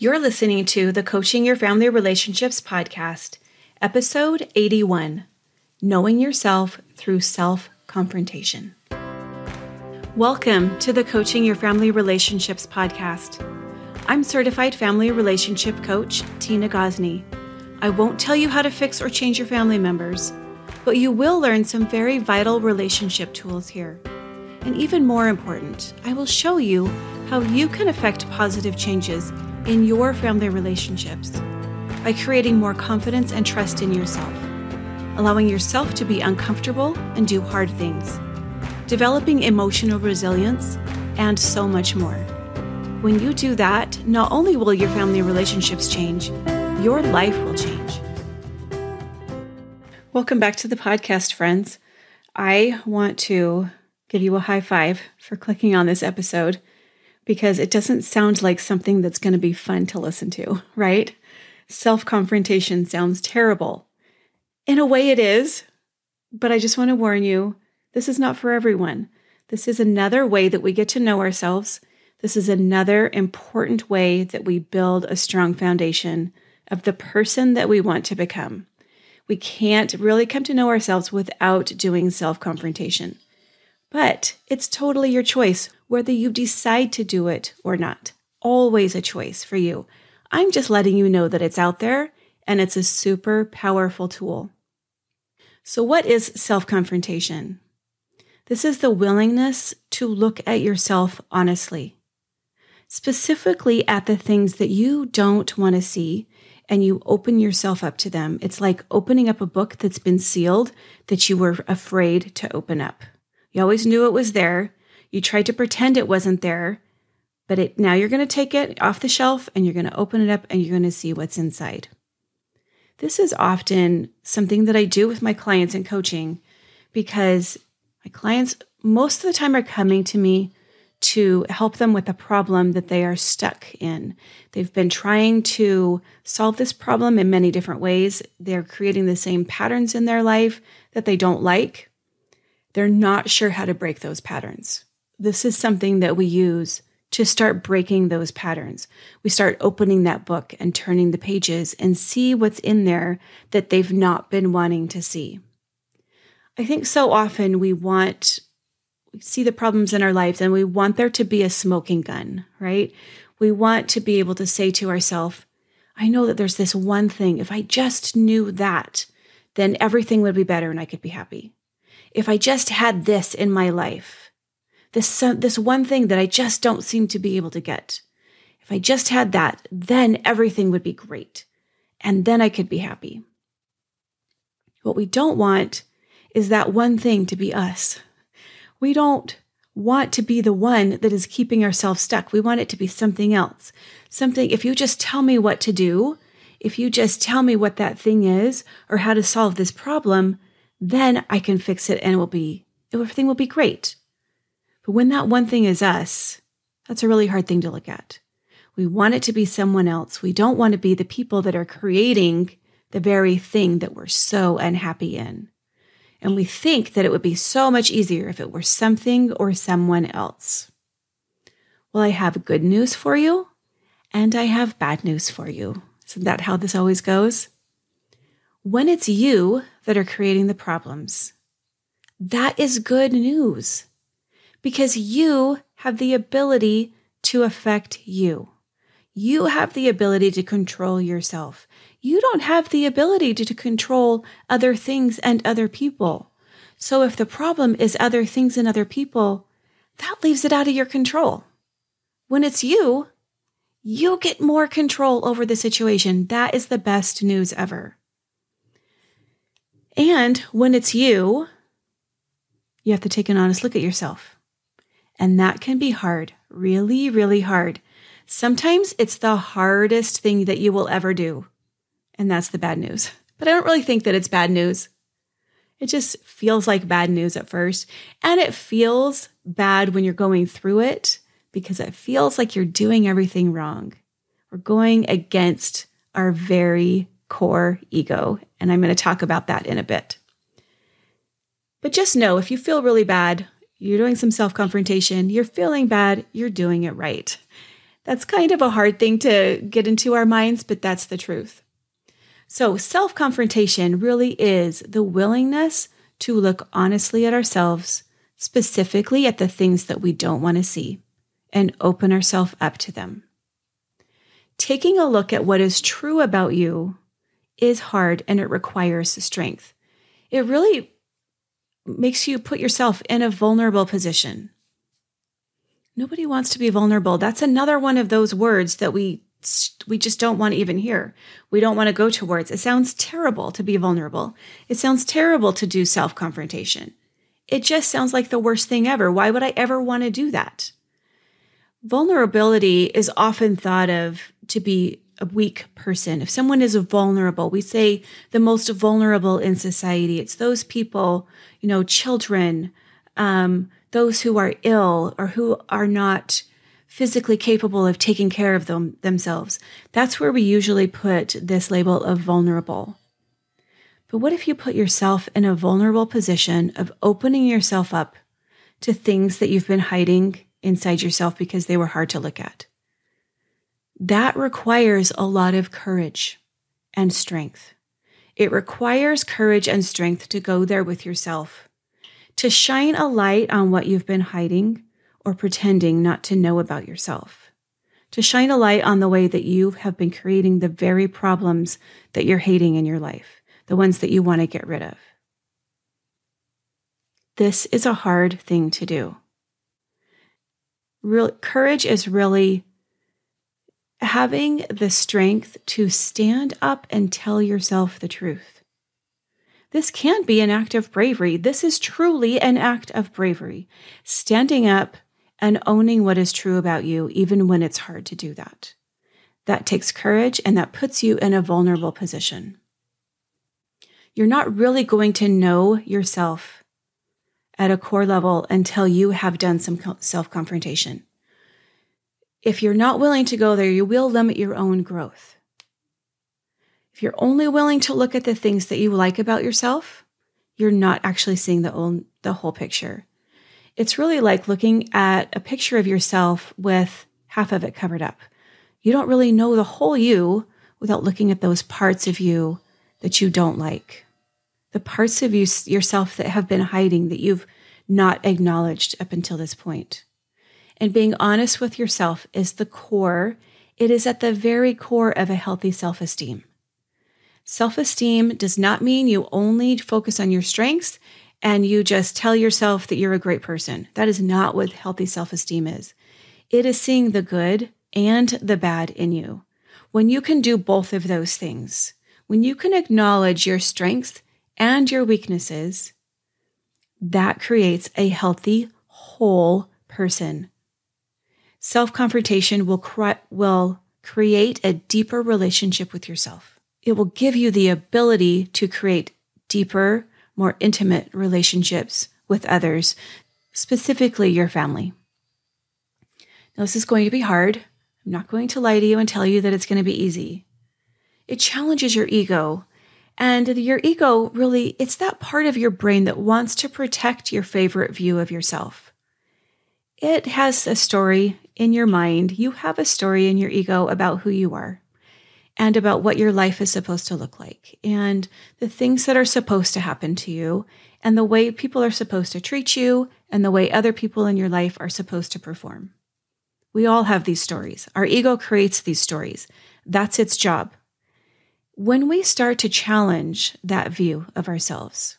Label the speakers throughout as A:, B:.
A: You're listening to the Coaching Your Family Relationships podcast, episode 81 Knowing Yourself Through Self Confrontation. Welcome to the Coaching Your Family Relationships podcast. I'm certified family relationship coach Tina Gosney. I won't tell you how to fix or change your family members, but you will learn some very vital relationship tools here. And even more important, I will show you how you can affect positive changes in your family relationships by creating more confidence and trust in yourself, allowing yourself to be uncomfortable and do hard things, developing emotional resilience, and so much more. When you do that, not only will your family relationships change, your life will change. Welcome back to the podcast, friends. I want to give you a high five for clicking on this episode because it doesn't sound like something that's going to be fun to listen to, right? Self confrontation sounds terrible. In a way, it is, but I just want to warn you this is not for everyone. This is another way that we get to know ourselves. This is another important way that we build a strong foundation of the person that we want to become. We can't really come to know ourselves without doing self confrontation. But it's totally your choice whether you decide to do it or not. Always a choice for you. I'm just letting you know that it's out there and it's a super powerful tool. So, what is self confrontation? This is the willingness to look at yourself honestly, specifically at the things that you don't want to see, and you open yourself up to them. It's like opening up a book that's been sealed that you were afraid to open up. You always knew it was there. You tried to pretend it wasn't there, but it, now you're going to take it off the shelf and you're going to open it up and you're going to see what's inside. This is often something that I do with my clients in coaching because my clients most of the time are coming to me to help them with a problem that they are stuck in. They've been trying to solve this problem in many different ways. They're creating the same patterns in their life that they don't like. They're not sure how to break those patterns. This is something that we use to start breaking those patterns. We start opening that book and turning the pages and see what's in there that they've not been wanting to see. I think so often we want we see the problems in our lives and we want there to be a smoking gun, right? We want to be able to say to ourselves, I know that there's this one thing. If I just knew that, then everything would be better and I could be happy. If I just had this in my life, this, this one thing that I just don't seem to be able to get, if I just had that, then everything would be great. And then I could be happy. What we don't want is that one thing to be us. We don't want to be the one that is keeping ourselves stuck. We want it to be something else. Something, if you just tell me what to do, if you just tell me what that thing is or how to solve this problem, then I can fix it and it will be, everything will be great. But when that one thing is us, that's a really hard thing to look at. We want it to be someone else. We don't want to be the people that are creating the very thing that we're so unhappy in. And we think that it would be so much easier if it were something or someone else. Well, I have good news for you, and I have bad news for you. Isn't that how this always goes? When it's you that are creating the problems, that is good news because you have the ability to affect you. You have the ability to control yourself you don't have the ability to, to control other things and other people. So if the problem is other things and other people, that leaves it out of your control. When it's you, you get more control over the situation. That is the best news ever. And when it's you, you have to take an honest look at yourself. And that can be hard, really, really hard. Sometimes it's the hardest thing that you will ever do. And that's the bad news. But I don't really think that it's bad news. It just feels like bad news at first. And it feels bad when you're going through it because it feels like you're doing everything wrong. We're going against our very core ego. And I'm going to talk about that in a bit. But just know if you feel really bad, you're doing some self confrontation, you're feeling bad, you're doing it right. That's kind of a hard thing to get into our minds, but that's the truth. So, self confrontation really is the willingness to look honestly at ourselves, specifically at the things that we don't want to see, and open ourselves up to them. Taking a look at what is true about you is hard and it requires strength. It really makes you put yourself in a vulnerable position. Nobody wants to be vulnerable. That's another one of those words that we we just don't want to even hear. We don't want to go towards. It sounds terrible to be vulnerable. It sounds terrible to do self-confrontation. It just sounds like the worst thing ever. Why would I ever want to do that? Vulnerability is often thought of to be a weak person. If someone is vulnerable, we say the most vulnerable in society. It's those people, you know, children, um, those who are ill or who are not physically capable of taking care of them themselves. That's where we usually put this label of vulnerable. But what if you put yourself in a vulnerable position of opening yourself up to things that you've been hiding inside yourself because they were hard to look at? That requires a lot of courage and strength. It requires courage and strength to go there with yourself, to shine a light on what you've been hiding or pretending not to know about yourself, to shine a light on the way that you have been creating the very problems that you're hating in your life, the ones that you want to get rid of. This is a hard thing to do. Real courage is really having the strength to stand up and tell yourself the truth. This can be an act of bravery. This is truly an act of bravery. Standing up and owning what is true about you, even when it's hard to do that. That takes courage and that puts you in a vulnerable position. You're not really going to know yourself at a core level until you have done some self confrontation. If you're not willing to go there, you will limit your own growth. If you're only willing to look at the things that you like about yourself, you're not actually seeing the whole, the whole picture. It's really like looking at a picture of yourself with half of it covered up. You don't really know the whole you without looking at those parts of you that you don't like. The parts of you yourself that have been hiding that you've not acknowledged up until this point. And being honest with yourself is the core, it is at the very core of a healthy self esteem. Self esteem does not mean you only focus on your strengths and you just tell yourself that you're a great person. That is not what healthy self esteem is. It is seeing the good and the bad in you. When you can do both of those things, when you can acknowledge your strengths and your weaknesses, that creates a healthy, whole person. Self confrontation will, cre- will create a deeper relationship with yourself. It will give you the ability to create deeper, more intimate relationships with others, specifically your family. Now, this is going to be hard. I'm not going to lie to you and tell you that it's going to be easy. It challenges your ego. And your ego really, it's that part of your brain that wants to protect your favorite view of yourself. It has a story in your mind. You have a story in your ego about who you are and about what your life is supposed to look like and the things that are supposed to happen to you and the way people are supposed to treat you and the way other people in your life are supposed to perform. We all have these stories. Our ego creates these stories. That's its job. When we start to challenge that view of ourselves,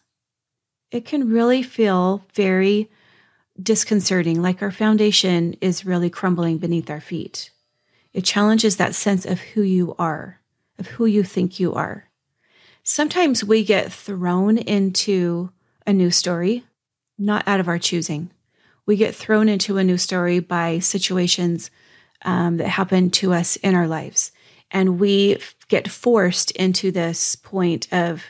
A: it can really feel very disconcerting, like our foundation is really crumbling beneath our feet. It challenges that sense of who you are, of who you think you are. Sometimes we get thrown into a new story, not out of our choosing. We get thrown into a new story by situations um, that happen to us in our lives. And we get forced into this point of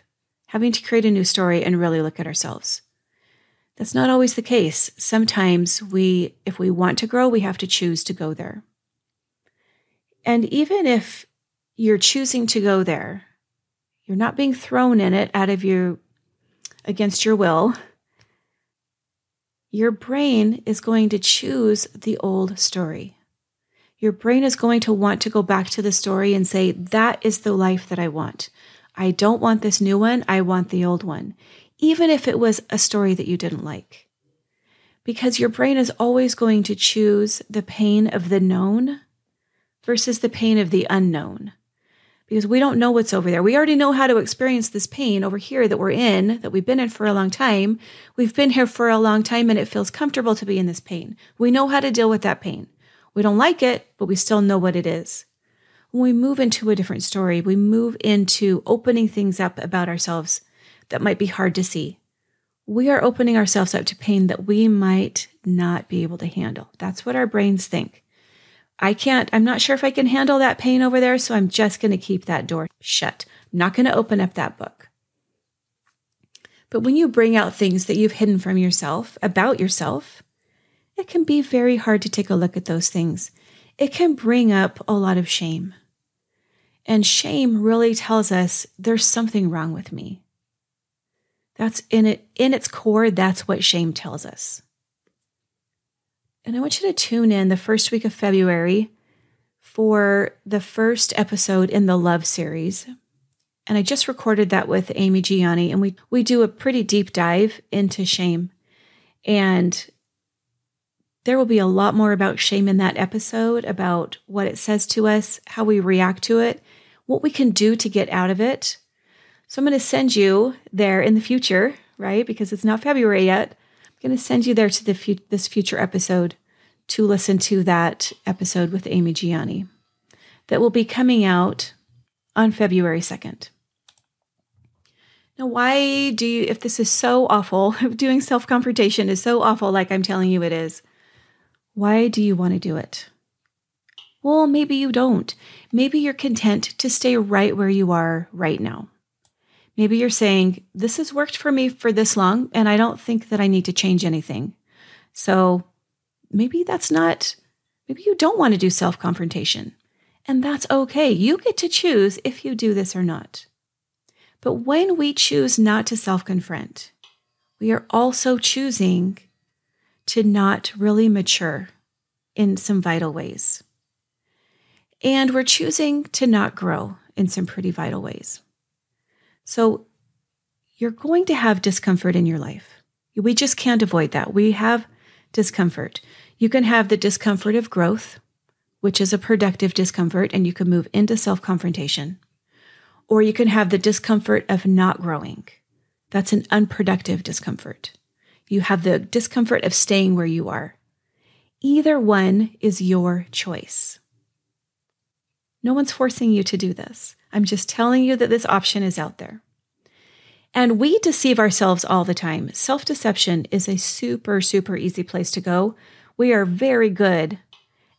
A: having to create a new story and really look at ourselves. That's not always the case. Sometimes we, if we want to grow, we have to choose to go there. And even if you're choosing to go there, you're not being thrown in it out of your, against your will. Your brain is going to choose the old story. your brain is going to want to go back to the story and say, That is the life that I want. I don't want this new one. I want the old one, even if it was a story that you didn't like. Because your brain is always going to choose the pain of the known versus the pain of the unknown. Because we don't know what's over there. We already know how to experience this pain over here that we're in, that we've been in for a long time. We've been here for a long time and it feels comfortable to be in this pain. We know how to deal with that pain. We don't like it, but we still know what it is. When we move into a different story, we move into opening things up about ourselves that might be hard to see. We are opening ourselves up to pain that we might not be able to handle. That's what our brains think. I can't, I'm not sure if I can handle that pain over there, so I'm just going to keep that door shut. I'm not going to open up that book. But when you bring out things that you've hidden from yourself about yourself, it can be very hard to take a look at those things. It can bring up a lot of shame. And shame really tells us there's something wrong with me. That's in it in its core that's what shame tells us. And I want you to tune in the first week of February for the first episode in the Love series. And I just recorded that with Amy Gianni, and we, we do a pretty deep dive into shame. And there will be a lot more about shame in that episode, about what it says to us, how we react to it, what we can do to get out of it. So I'm going to send you there in the future, right? Because it's not February yet. I'm going to send you there to the fu- this future episode to listen to that episode with Amy Gianni that will be coming out on February 2nd. Now, why do you, if this is so awful, doing self confrontation is so awful, like I'm telling you it is, why do you want to do it? Well, maybe you don't. Maybe you're content to stay right where you are right now. Maybe you're saying, This has worked for me for this long, and I don't think that I need to change anything. So maybe that's not, maybe you don't want to do self confrontation. And that's okay. You get to choose if you do this or not. But when we choose not to self confront, we are also choosing to not really mature in some vital ways. And we're choosing to not grow in some pretty vital ways. So you're going to have discomfort in your life. We just can't avoid that. We have discomfort. You can have the discomfort of growth, which is a productive discomfort, and you can move into self confrontation. Or you can have the discomfort of not growing. That's an unproductive discomfort. You have the discomfort of staying where you are. Either one is your choice. No one's forcing you to do this. I'm just telling you that this option is out there. And we deceive ourselves all the time. Self deception is a super, super easy place to go. We are very good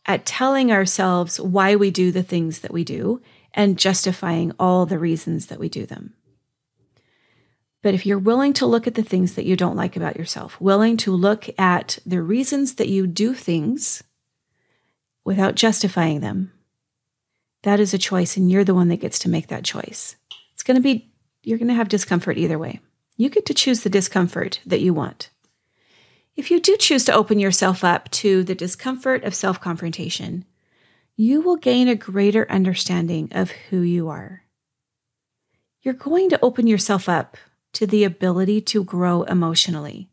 A: at telling ourselves why we do the things that we do and justifying all the reasons that we do them. But if you're willing to look at the things that you don't like about yourself, willing to look at the reasons that you do things without justifying them, that is a choice, and you're the one that gets to make that choice. It's going to be, you're going to have discomfort either way. You get to choose the discomfort that you want. If you do choose to open yourself up to the discomfort of self confrontation, you will gain a greater understanding of who you are. You're going to open yourself up to the ability to grow emotionally.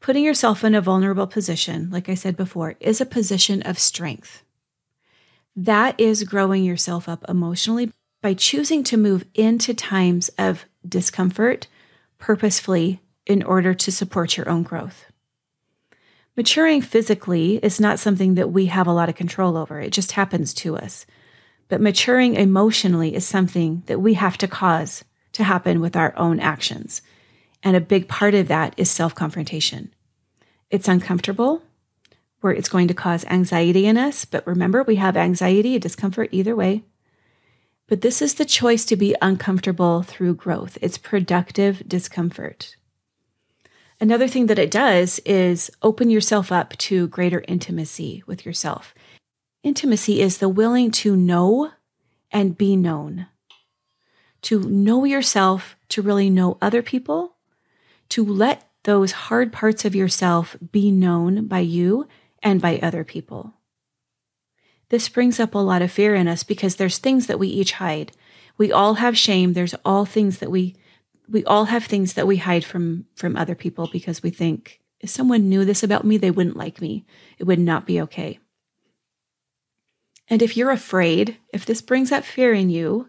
A: Putting yourself in a vulnerable position, like I said before, is a position of strength. That is growing yourself up emotionally by choosing to move into times of discomfort purposefully in order to support your own growth. Maturing physically is not something that we have a lot of control over, it just happens to us. But maturing emotionally is something that we have to cause to happen with our own actions. And a big part of that is self confrontation. It's uncomfortable, where it's going to cause anxiety in us. But remember, we have anxiety, discomfort either way. But this is the choice to be uncomfortable through growth. It's productive discomfort. Another thing that it does is open yourself up to greater intimacy with yourself. Intimacy is the willing to know and be known, to know yourself, to really know other people, to let those hard parts of yourself be known by you and by other people. This brings up a lot of fear in us because there's things that we each hide. We all have shame. There's all things that we we all have things that we hide from from other people because we think if someone knew this about me, they wouldn't like me. It would not be okay. And if you're afraid, if this brings up fear in you,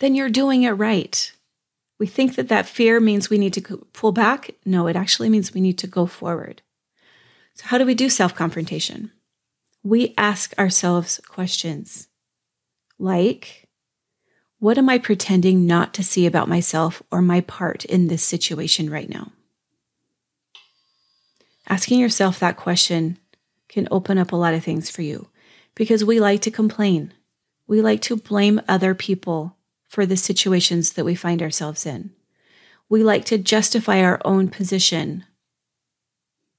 A: then you're doing it right. We think that that fear means we need to pull back. No, it actually means we need to go forward. So, how do we do self confrontation? We ask ourselves questions like, what am I pretending not to see about myself or my part in this situation right now? Asking yourself that question can open up a lot of things for you because we like to complain. We like to blame other people for the situations that we find ourselves in. We like to justify our own position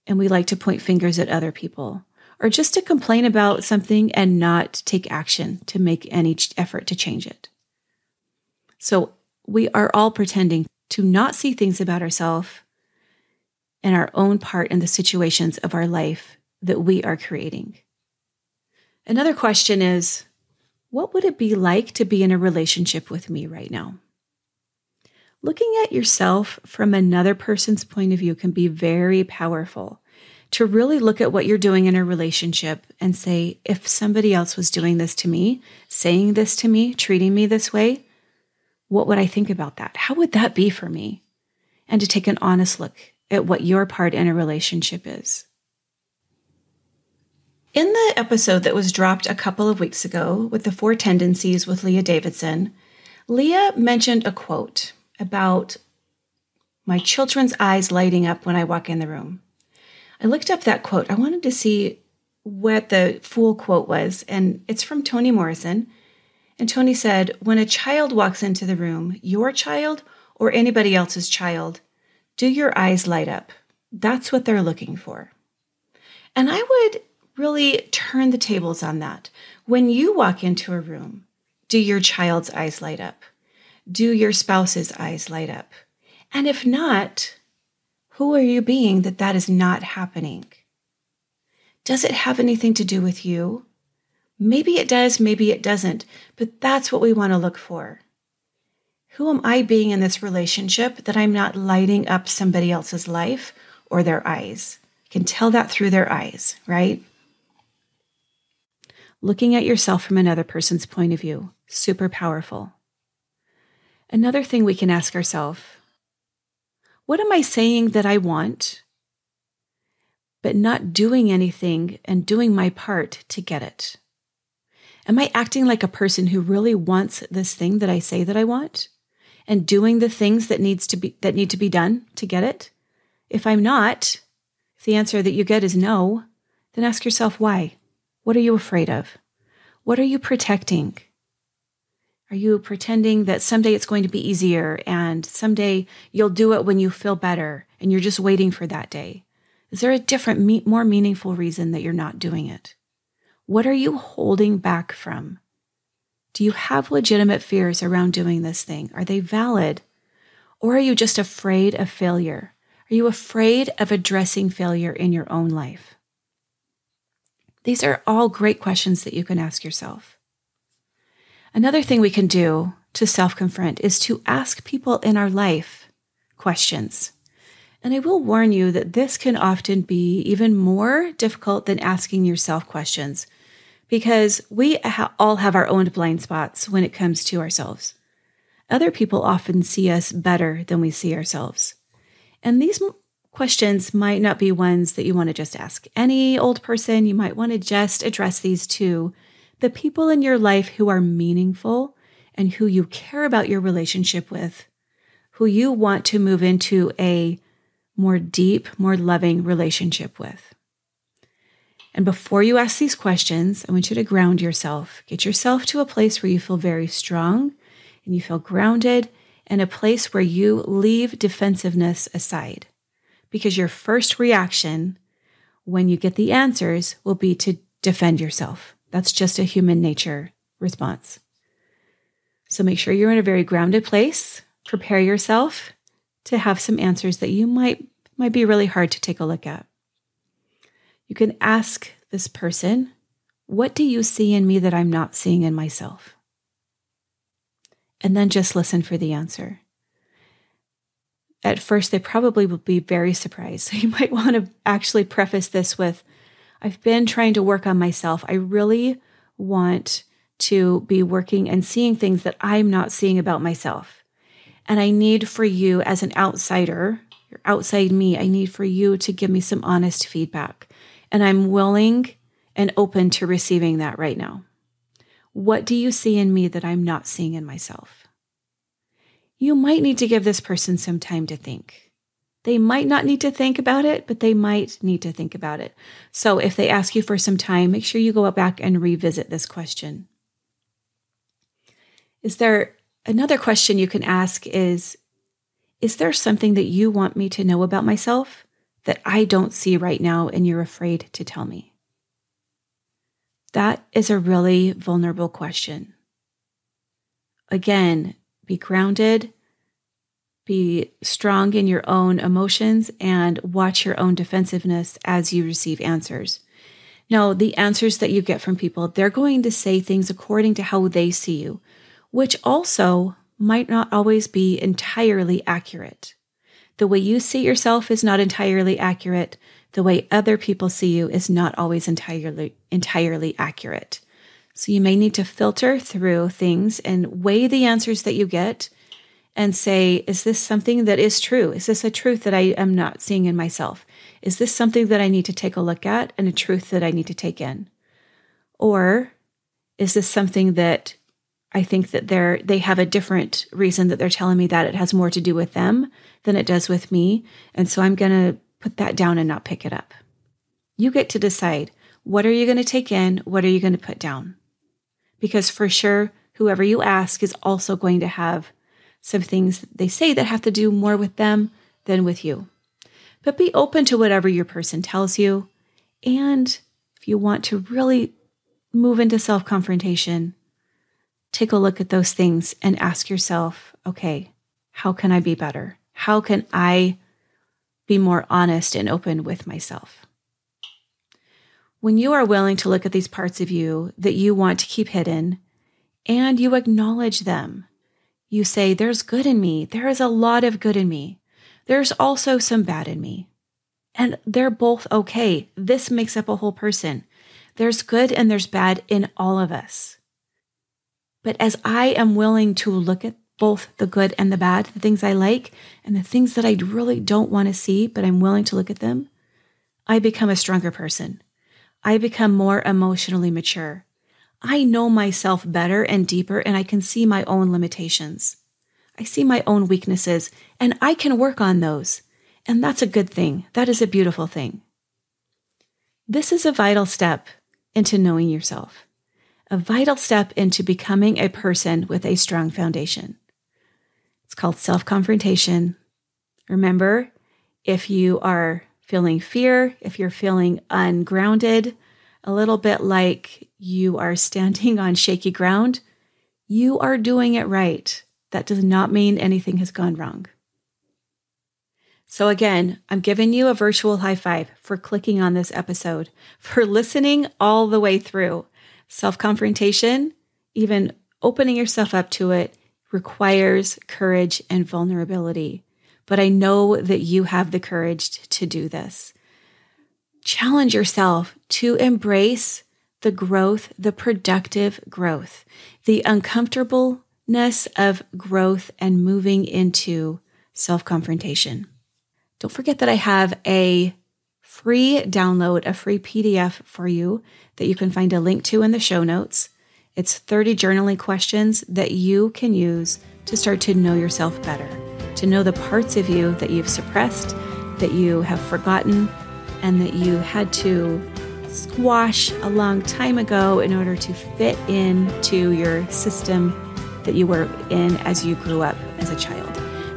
A: and we like to point fingers at other people or just to complain about something and not take action to make any effort to change it. So we are all pretending to not see things about ourselves and our own part in the situations of our life that we are creating. Another question is what would it be like to be in a relationship with me right now? Looking at yourself from another person's point of view can be very powerful. To really look at what you're doing in a relationship and say, if somebody else was doing this to me, saying this to me, treating me this way, what would I think about that? How would that be for me? And to take an honest look at what your part in a relationship is. In the episode that was dropped a couple of weeks ago with the four tendencies with Leah Davidson, Leah mentioned a quote about my children's eyes lighting up when I walk in the room. I looked up that quote. I wanted to see what the full quote was, and it's from Toni Morrison. And Toni said, When a child walks into the room, your child or anybody else's child, do your eyes light up? That's what they're looking for. And I would really turn the tables on that. When you walk into a room, do your child's eyes light up? Do your spouse's eyes light up? And if not, who are you being that that is not happening? Does it have anything to do with you? Maybe it does, maybe it doesn't, but that's what we want to look for. Who am I being in this relationship that I'm not lighting up somebody else's life or their eyes? You can tell that through their eyes, right? looking at yourself from another person's point of view. Super powerful. Another thing we can ask ourselves what am I saying that I want, but not doing anything and doing my part to get it? Am I acting like a person who really wants this thing that I say that I want and doing the things that needs to be that need to be done to get it? If I'm not, if the answer that you get is no, then ask yourself why. What are you afraid of? What are you protecting? Are you pretending that someday it's going to be easier and someday you'll do it when you feel better and you're just waiting for that day? Is there a different, more meaningful reason that you're not doing it? What are you holding back from? Do you have legitimate fears around doing this thing? Are they valid? Or are you just afraid of failure? Are you afraid of addressing failure in your own life? These are all great questions that you can ask yourself. Another thing we can do to self confront is to ask people in our life questions. And I will warn you that this can often be even more difficult than asking yourself questions because we ha- all have our own blind spots when it comes to ourselves. Other people often see us better than we see ourselves. And these questions might not be ones that you want to just ask any old person. You might want to just address these to the people in your life who are meaningful and who you care about your relationship with, who you want to move into a more deep, more loving relationship with. And before you ask these questions, I want you to ground yourself. Get yourself to a place where you feel very strong and you feel grounded, and a place where you leave defensiveness aside because your first reaction when you get the answers will be to defend yourself. That's just a human nature response. So make sure you're in a very grounded place. Prepare yourself to have some answers that you might might be really hard to take a look at. You can ask this person, What do you see in me that I'm not seeing in myself? And then just listen for the answer. At first, they probably will be very surprised. So you might want to actually preface this with I've been trying to work on myself. I really want to be working and seeing things that I'm not seeing about myself. And I need for you, as an outsider, you're outside me, I need for you to give me some honest feedback. And I'm willing and open to receiving that right now. What do you see in me that I'm not seeing in myself? You might need to give this person some time to think. They might not need to think about it, but they might need to think about it. So if they ask you for some time, make sure you go back and revisit this question. Is there another question you can ask is is there something that you want me to know about myself that I don't see right now and you're afraid to tell me? That is a really vulnerable question. Again, be grounded, be strong in your own emotions, and watch your own defensiveness as you receive answers. Now, the answers that you get from people, they're going to say things according to how they see you, which also might not always be entirely accurate. The way you see yourself is not entirely accurate. The way other people see you is not always entirely entirely accurate. So you may need to filter through things and weigh the answers that you get and say, is this something that is true? Is this a truth that I am not seeing in myself? Is this something that I need to take a look at and a truth that I need to take in? Or is this something that I think that they're they have a different reason that they're telling me that it has more to do with them than it does with me. And so I'm going to put that down and not pick it up. You get to decide what are you going to take in, what are you going to put down? Because for sure, whoever you ask is also going to have some things they say that have to do more with them than with you. But be open to whatever your person tells you. And if you want to really move into self confrontation, take a look at those things and ask yourself, okay, how can I be better? How can I be more honest and open with myself? When you are willing to look at these parts of you that you want to keep hidden and you acknowledge them, you say, There's good in me. There is a lot of good in me. There's also some bad in me. And they're both okay. This makes up a whole person. There's good and there's bad in all of us. But as I am willing to look at both the good and the bad, the things I like and the things that I really don't want to see, but I'm willing to look at them, I become a stronger person. I become more emotionally mature. I know myself better and deeper, and I can see my own limitations. I see my own weaknesses, and I can work on those. And that's a good thing. That is a beautiful thing. This is a vital step into knowing yourself a vital step into becoming a person with a strong foundation. It's called self confrontation. Remember, if you are feeling fear, if you're feeling ungrounded, a little bit like you are standing on shaky ground, you are doing it right. That does not mean anything has gone wrong. So, again, I'm giving you a virtual high five for clicking on this episode, for listening all the way through. Self confrontation, even opening yourself up to it, requires courage and vulnerability. But I know that you have the courage to do this. Challenge yourself to embrace the growth, the productive growth, the uncomfortableness of growth and moving into self confrontation. Don't forget that I have a free download, a free PDF for you that you can find a link to in the show notes. It's 30 journaling questions that you can use to start to know yourself better, to know the parts of you that you've suppressed, that you have forgotten, and that you had to squash a long time ago in order to fit into your system that you were in as you grew up as a child.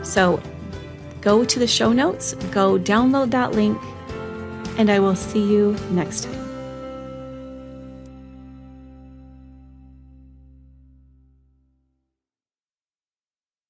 A: So go to the show notes, go download that link, and I will see you next time.